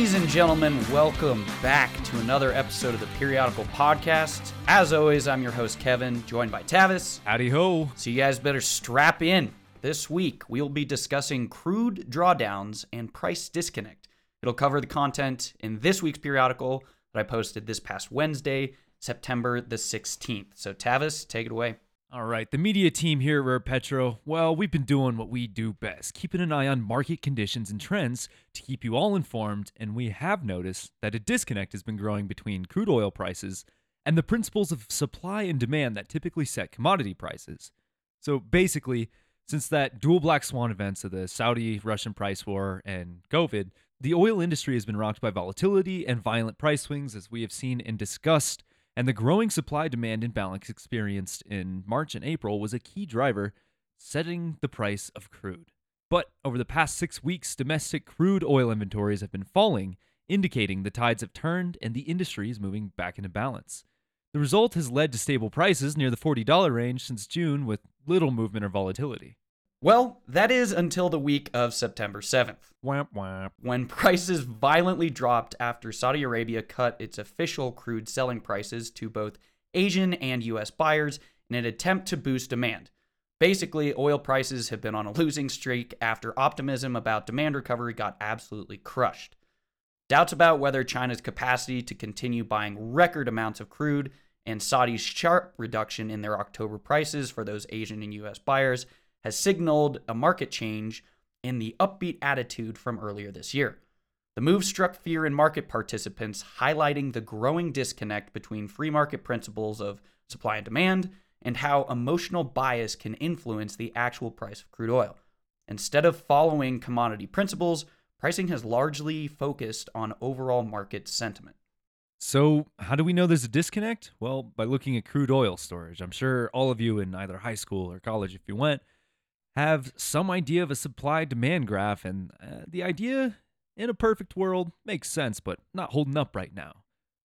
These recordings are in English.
Ladies and gentlemen, welcome back to another episode of the Periodical Podcast. As always, I'm your host, Kevin, joined by Tavis. Howdy ho. So, you guys better strap in. This week, we'll be discussing crude drawdowns and price disconnect. It'll cover the content in this week's periodical that I posted this past Wednesday, September the 16th. So, Tavis, take it away. All right, the media team here at Rare Petro, well, we've been doing what we do best, keeping an eye on market conditions and trends to keep you all informed, and we have noticed that a disconnect has been growing between crude oil prices and the principles of supply and demand that typically set commodity prices. So basically, since that dual black swan events of the Saudi Russian price war and COVID, the oil industry has been rocked by volatility and violent price swings, as we have seen and discussed and the growing supply demand imbalance experienced in March and April was a key driver setting the price of crude. But over the past six weeks, domestic crude oil inventories have been falling, indicating the tides have turned and the industry is moving back into balance. The result has led to stable prices near the $40 range since June with little movement or volatility. Well, that is until the week of September 7th. Wamp wamp. when prices violently dropped after Saudi Arabia cut its official crude selling prices to both Asian and US buyers in an attempt to boost demand. Basically, oil prices have been on a losing streak after optimism about demand recovery got absolutely crushed. Doubts about whether China's capacity to continue buying record amounts of crude and Saudi's sharp reduction in their October prices for those Asian and US buyers has signaled a market change in the upbeat attitude from earlier this year. The move struck fear in market participants, highlighting the growing disconnect between free market principles of supply and demand and how emotional bias can influence the actual price of crude oil. Instead of following commodity principles, pricing has largely focused on overall market sentiment. So, how do we know there's a disconnect? Well, by looking at crude oil storage. I'm sure all of you in either high school or college, if you went, have some idea of a supply demand graph, and uh, the idea in a perfect world makes sense, but not holding up right now.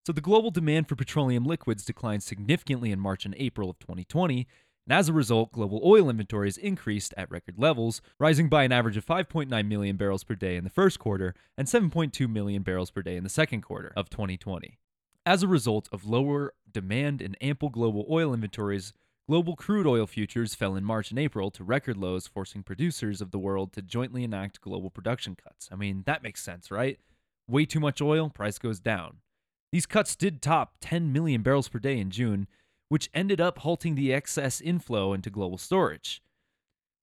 So, the global demand for petroleum liquids declined significantly in March and April of 2020, and as a result, global oil inventories increased at record levels, rising by an average of 5.9 million barrels per day in the first quarter and 7.2 million barrels per day in the second quarter of 2020. As a result of lower demand and ample global oil inventories, global crude oil futures fell in March and April to record lows, forcing producers of the world to jointly enact global production cuts. I mean, that makes sense, right? Way too much oil, price goes down. These cuts did top 10 million barrels per day in June, which ended up halting the excess inflow into global storage.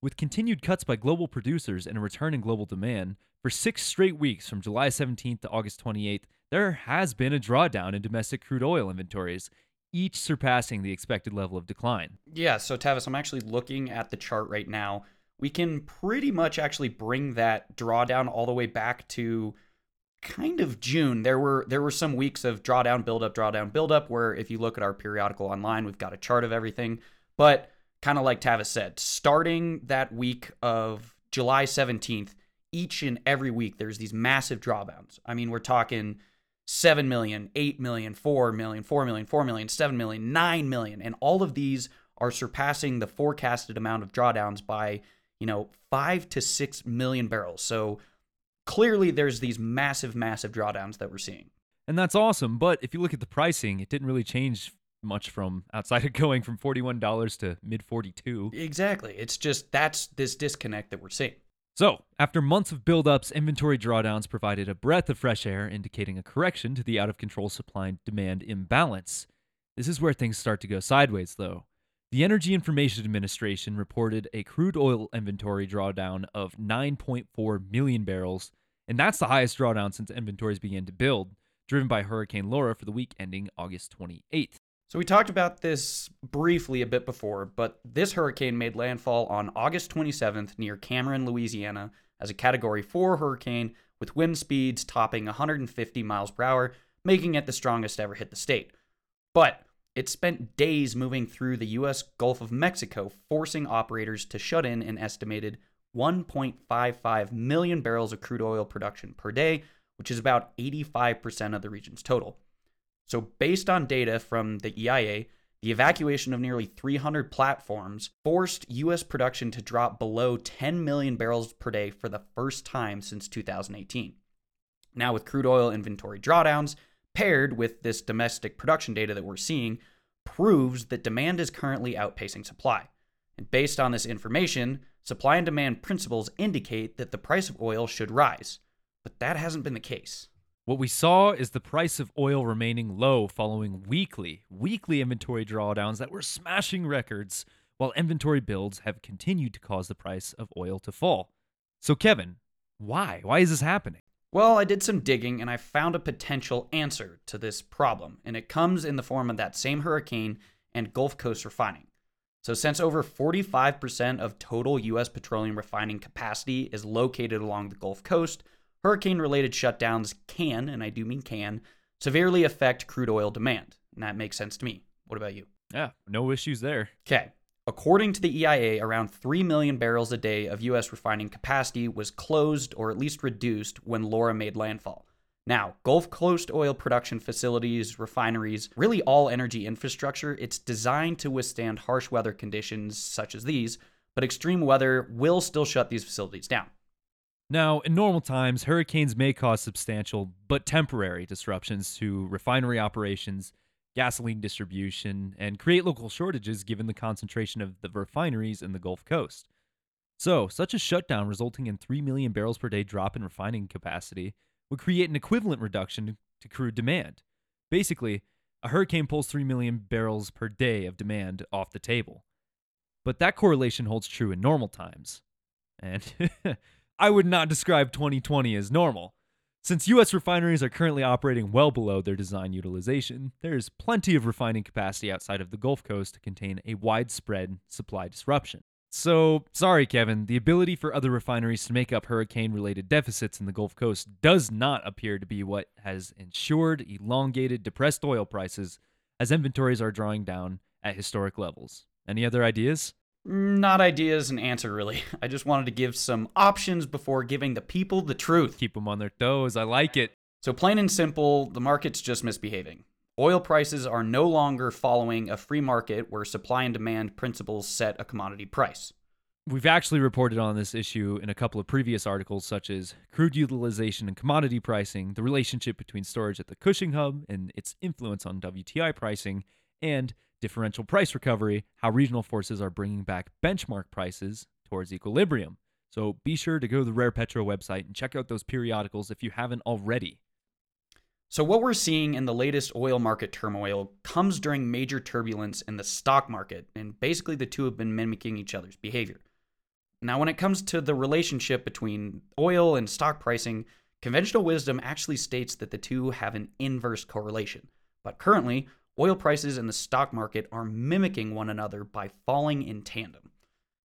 With continued cuts by global producers and a return in global demand, for six straight weeks from July 17th to August 28th, there has been a drawdown in domestic crude oil inventories, each surpassing the expected level of decline. Yeah, so Tavis, I'm actually looking at the chart right now. We can pretty much actually bring that drawdown all the way back to kind of June. There were there were some weeks of drawdown, buildup, drawdown, buildup, where if you look at our periodical online, we've got a chart of everything. But kind of like Tavis said, starting that week of July 17th, each and every week there's these massive drawdowns. I mean, we're talking 7 million, 8 million, 4 million, 4 million, 4 million, 7 million, 9 million. And all of these are surpassing the forecasted amount of drawdowns by, you know, 5 to 6 million barrels. So clearly there's these massive, massive drawdowns that we're seeing. And that's awesome. But if you look at the pricing, it didn't really change much from outside of going from $41 to mid 42. Exactly. It's just that's this disconnect that we're seeing. So, after months of buildups, inventory drawdowns provided a breath of fresh air, indicating a correction to the out of control supply and demand imbalance. This is where things start to go sideways, though. The Energy Information Administration reported a crude oil inventory drawdown of 9.4 million barrels, and that's the highest drawdown since inventories began to build, driven by Hurricane Laura for the week ending August 28th. So we talked about this briefly a bit before, but this hurricane made landfall on August 27th near Cameron, Louisiana, as a Category 4 hurricane with wind speeds topping 150 miles per hour, making it the strongest ever hit the state. But it spent days moving through the U.S. Gulf of Mexico, forcing operators to shut in an estimated 1.55 million barrels of crude oil production per day, which is about 85% of the region's total. So, based on data from the EIA, the evacuation of nearly 300 platforms forced U.S. production to drop below 10 million barrels per day for the first time since 2018. Now, with crude oil inventory drawdowns, paired with this domestic production data that we're seeing, proves that demand is currently outpacing supply. And based on this information, supply and demand principles indicate that the price of oil should rise. But that hasn't been the case. What we saw is the price of oil remaining low following weekly, weekly inventory drawdowns that were smashing records, while inventory builds have continued to cause the price of oil to fall. So, Kevin, why? Why is this happening? Well, I did some digging and I found a potential answer to this problem, and it comes in the form of that same hurricane and Gulf Coast refining. So, since over 45% of total U.S. petroleum refining capacity is located along the Gulf Coast, hurricane related shutdowns can, and I do mean can, severely affect crude oil demand. And that makes sense to me. What about you? Yeah, no issues there. Okay. According to the EIA, around 3 million barrels a day of U.S. refining capacity was closed or at least reduced when Laura made landfall. Now, Gulf Coast oil production facilities, refineries, really all energy infrastructure, it's designed to withstand harsh weather conditions such as these, but extreme weather will still shut these facilities down. Now, in normal times, hurricanes may cause substantial but temporary disruptions to refinery operations, gasoline distribution, and create local shortages given the concentration of the refineries in the Gulf Coast. So, such a shutdown resulting in 3 million barrels per day drop in refining capacity would create an equivalent reduction to crude demand. Basically, a hurricane pulls 3 million barrels per day of demand off the table. But that correlation holds true in normal times. And I would not describe 2020 as normal. Since U.S. refineries are currently operating well below their design utilization, there is plenty of refining capacity outside of the Gulf Coast to contain a widespread supply disruption. So, sorry, Kevin, the ability for other refineries to make up hurricane related deficits in the Gulf Coast does not appear to be what has ensured elongated, depressed oil prices as inventories are drawing down at historic levels. Any other ideas? Not ideas, and answer, really. I just wanted to give some options before giving the people the truth. Keep them on their toes. I like it. So, plain and simple, the market's just misbehaving. Oil prices are no longer following a free market where supply and demand principles set a commodity price. We've actually reported on this issue in a couple of previous articles, such as crude utilization and commodity pricing, the relationship between storage at the Cushing Hub and its influence on WTI pricing, and differential price recovery, how regional forces are bringing back benchmark prices towards equilibrium. So be sure to go to the Rare Petro website and check out those periodicals if you haven't already. So, what we're seeing in the latest oil market turmoil comes during major turbulence in the stock market, and basically the two have been mimicking each other's behavior. Now, when it comes to the relationship between oil and stock pricing, conventional wisdom actually states that the two have an inverse correlation. But currently, oil prices and the stock market are mimicking one another by falling in tandem.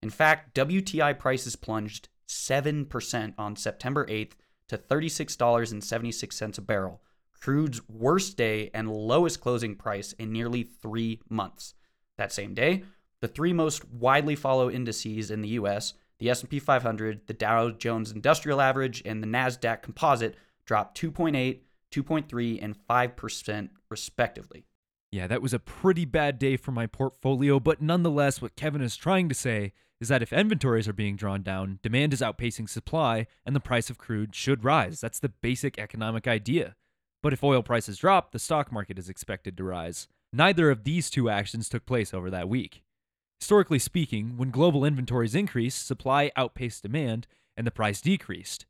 In fact, WTI prices plunged 7% on September 8th to $36.76 a barrel crude's worst day and lowest closing price in nearly three months. That same day, the three most widely followed indices in the U.S., the S&P 500, the Dow Jones Industrial Average, and the Nasdaq Composite, dropped 2.8, 2.3, and 5% respectively. Yeah, that was a pretty bad day for my portfolio, but nonetheless, what Kevin is trying to say is that if inventories are being drawn down, demand is outpacing supply, and the price of crude should rise. That's the basic economic idea. But if oil prices drop, the stock market is expected to rise. Neither of these two actions took place over that week. Historically speaking, when global inventories increased, supply outpaced demand and the price decreased.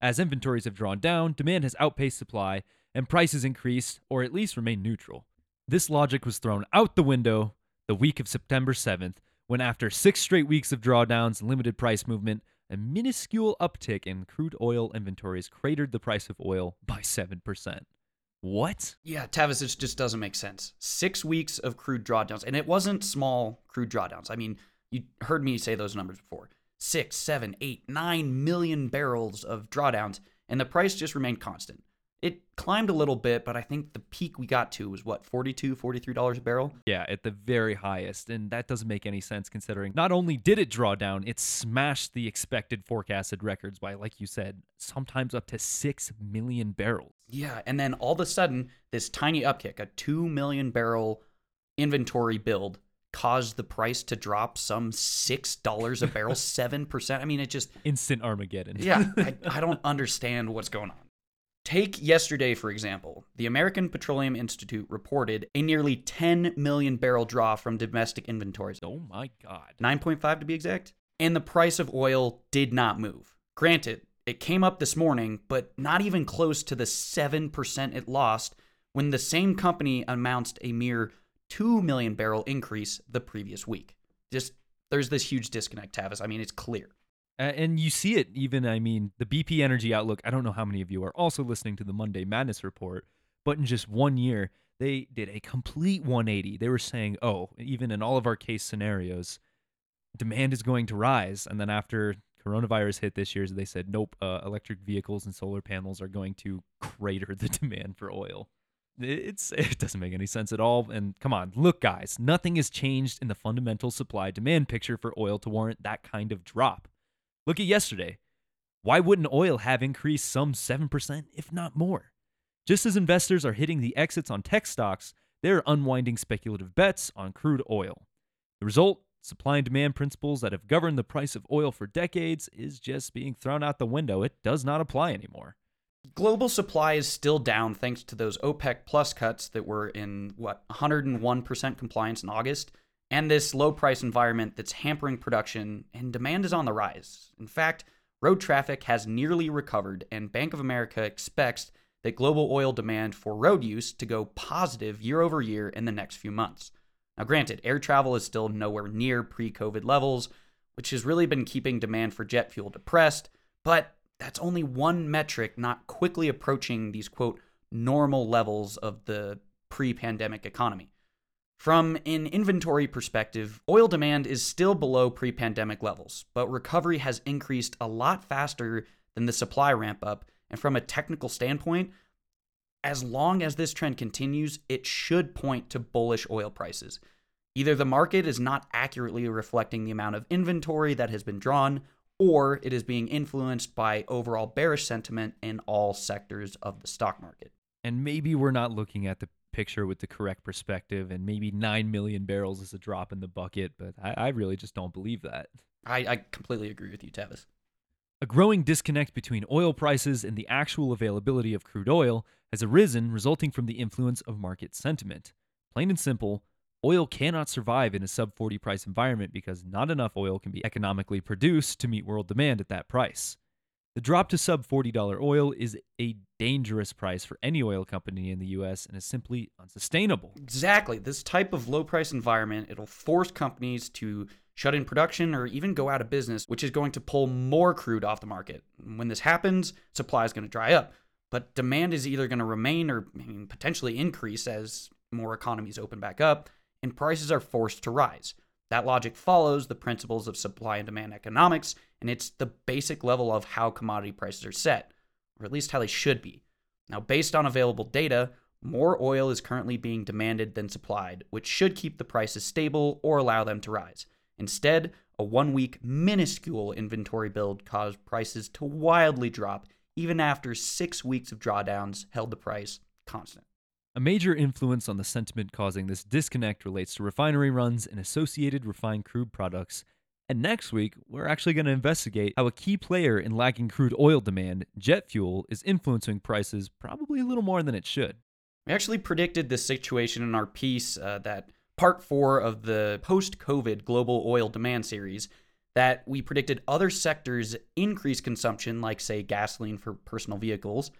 As inventories have drawn down, demand has outpaced supply and prices increased or at least remained neutral. This logic was thrown out the window the week of September 7th when, after six straight weeks of drawdowns and limited price movement, a minuscule uptick in crude oil inventories cratered the price of oil by 7%. What? Yeah, Tavis, it just doesn't make sense. Six weeks of crude drawdowns, and it wasn't small crude drawdowns. I mean, you heard me say those numbers before six, seven, eight, nine million barrels of drawdowns, and the price just remained constant. It climbed a little bit, but I think the peak we got to was what, $42, $43 a barrel? Yeah, at the very highest. And that doesn't make any sense considering not only did it draw down, it smashed the expected forecasted records by, like you said, sometimes up to 6 million barrels. Yeah, and then all of a sudden, this tiny upkick, a 2 million barrel inventory build, caused the price to drop some $6 a barrel, 7%. I mean, it just. Instant Armageddon. yeah, I, I don't understand what's going on. Take yesterday, for example. The American Petroleum Institute reported a nearly 10 million barrel draw from domestic inventories. Oh my God. 9.5 to be exact. And the price of oil did not move. Granted, it came up this morning, but not even close to the 7% it lost when the same company announced a mere 2 million barrel increase the previous week. Just there's this huge disconnect, Tavis. I mean, it's clear. And you see it even, I mean, the BP Energy Outlook. I don't know how many of you are also listening to the Monday Madness report, but in just one year, they did a complete 180. They were saying, oh, even in all of our case scenarios, demand is going to rise. And then after coronavirus hit this year, they said, nope, uh, electric vehicles and solar panels are going to crater the demand for oil. It's it doesn't make any sense at all. And come on, look, guys, nothing has changed in the fundamental supply demand picture for oil to warrant that kind of drop. Look at yesterday. Why wouldn't oil have increased some 7%, if not more? Just as investors are hitting the exits on tech stocks, they're unwinding speculative bets on crude oil. The result supply and demand principles that have governed the price of oil for decades is just being thrown out the window. It does not apply anymore. Global supply is still down thanks to those OPEC plus cuts that were in what 101% compliance in August and this low price environment that's hampering production, and demand is on the rise. In fact, road traffic has nearly recovered, and Bank of America expects that global oil demand for road use to go positive year over year in the next few months. Now, granted, air travel is still nowhere near pre COVID levels, which has really been keeping demand for jet fuel depressed, but that's only one metric not quickly approaching these quote normal levels of the pre pandemic economy. From an inventory perspective, oil demand is still below pre pandemic levels, but recovery has increased a lot faster than the supply ramp up. And from a technical standpoint, as long as this trend continues, it should point to bullish oil prices. Either the market is not accurately reflecting the amount of inventory that has been drawn, or it is being influenced by overall bearish sentiment in all sectors of the stock market. And maybe we're not looking at the picture with the correct perspective, and maybe 9 million barrels is a drop in the bucket, but I, I really just don't believe that. I, I completely agree with you, Tavis. A growing disconnect between oil prices and the actual availability of crude oil has arisen, resulting from the influence of market sentiment. Plain and simple, oil cannot survive in a sub 40 price environment because not enough oil can be economically produced to meet world demand at that price. The drop to sub $40 oil is a dangerous price for any oil company in the US and is simply unsustainable. Exactly. This type of low price environment, it'll force companies to shut in production or even go out of business, which is going to pull more crude off the market. When this happens, supply is going to dry up. But demand is either going to remain or potentially increase as more economies open back up, and prices are forced to rise. That logic follows the principles of supply and demand economics, and it's the basic level of how commodity prices are set, or at least how they should be. Now, based on available data, more oil is currently being demanded than supplied, which should keep the prices stable or allow them to rise. Instead, a one week minuscule inventory build caused prices to wildly drop even after six weeks of drawdowns held the price constant. A major influence on the sentiment causing this disconnect relates to refinery runs and associated refined crude products. And next week, we're actually going to investigate how a key player in lagging crude oil demand, jet fuel, is influencing prices probably a little more than it should. We actually predicted this situation in our piece uh, that part four of the post COVID global oil demand series that we predicted other sectors increase consumption, like, say, gasoline for personal vehicles,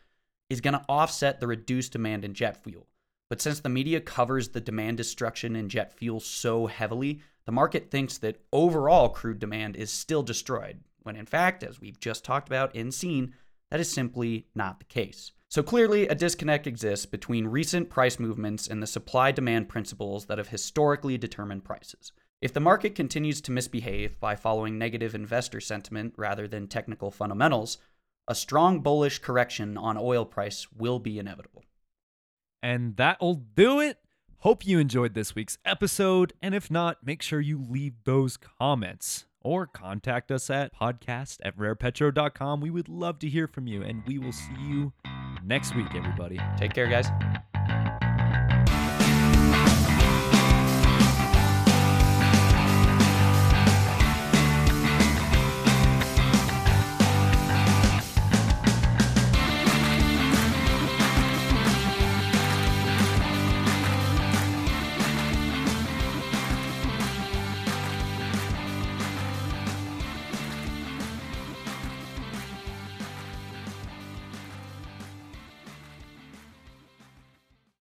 is going to offset the reduced demand in jet fuel. But since the media covers the demand destruction in jet fuel so heavily, the market thinks that overall crude demand is still destroyed, when in fact, as we've just talked about and seen, that is simply not the case. So clearly, a disconnect exists between recent price movements and the supply demand principles that have historically determined prices. If the market continues to misbehave by following negative investor sentiment rather than technical fundamentals, a strong bullish correction on oil price will be inevitable. And that'll do it. Hope you enjoyed this week's episode. And if not, make sure you leave those comments or contact us at podcast at rarepetro.com. We would love to hear from you, and we will see you next week, everybody. Take care, guys.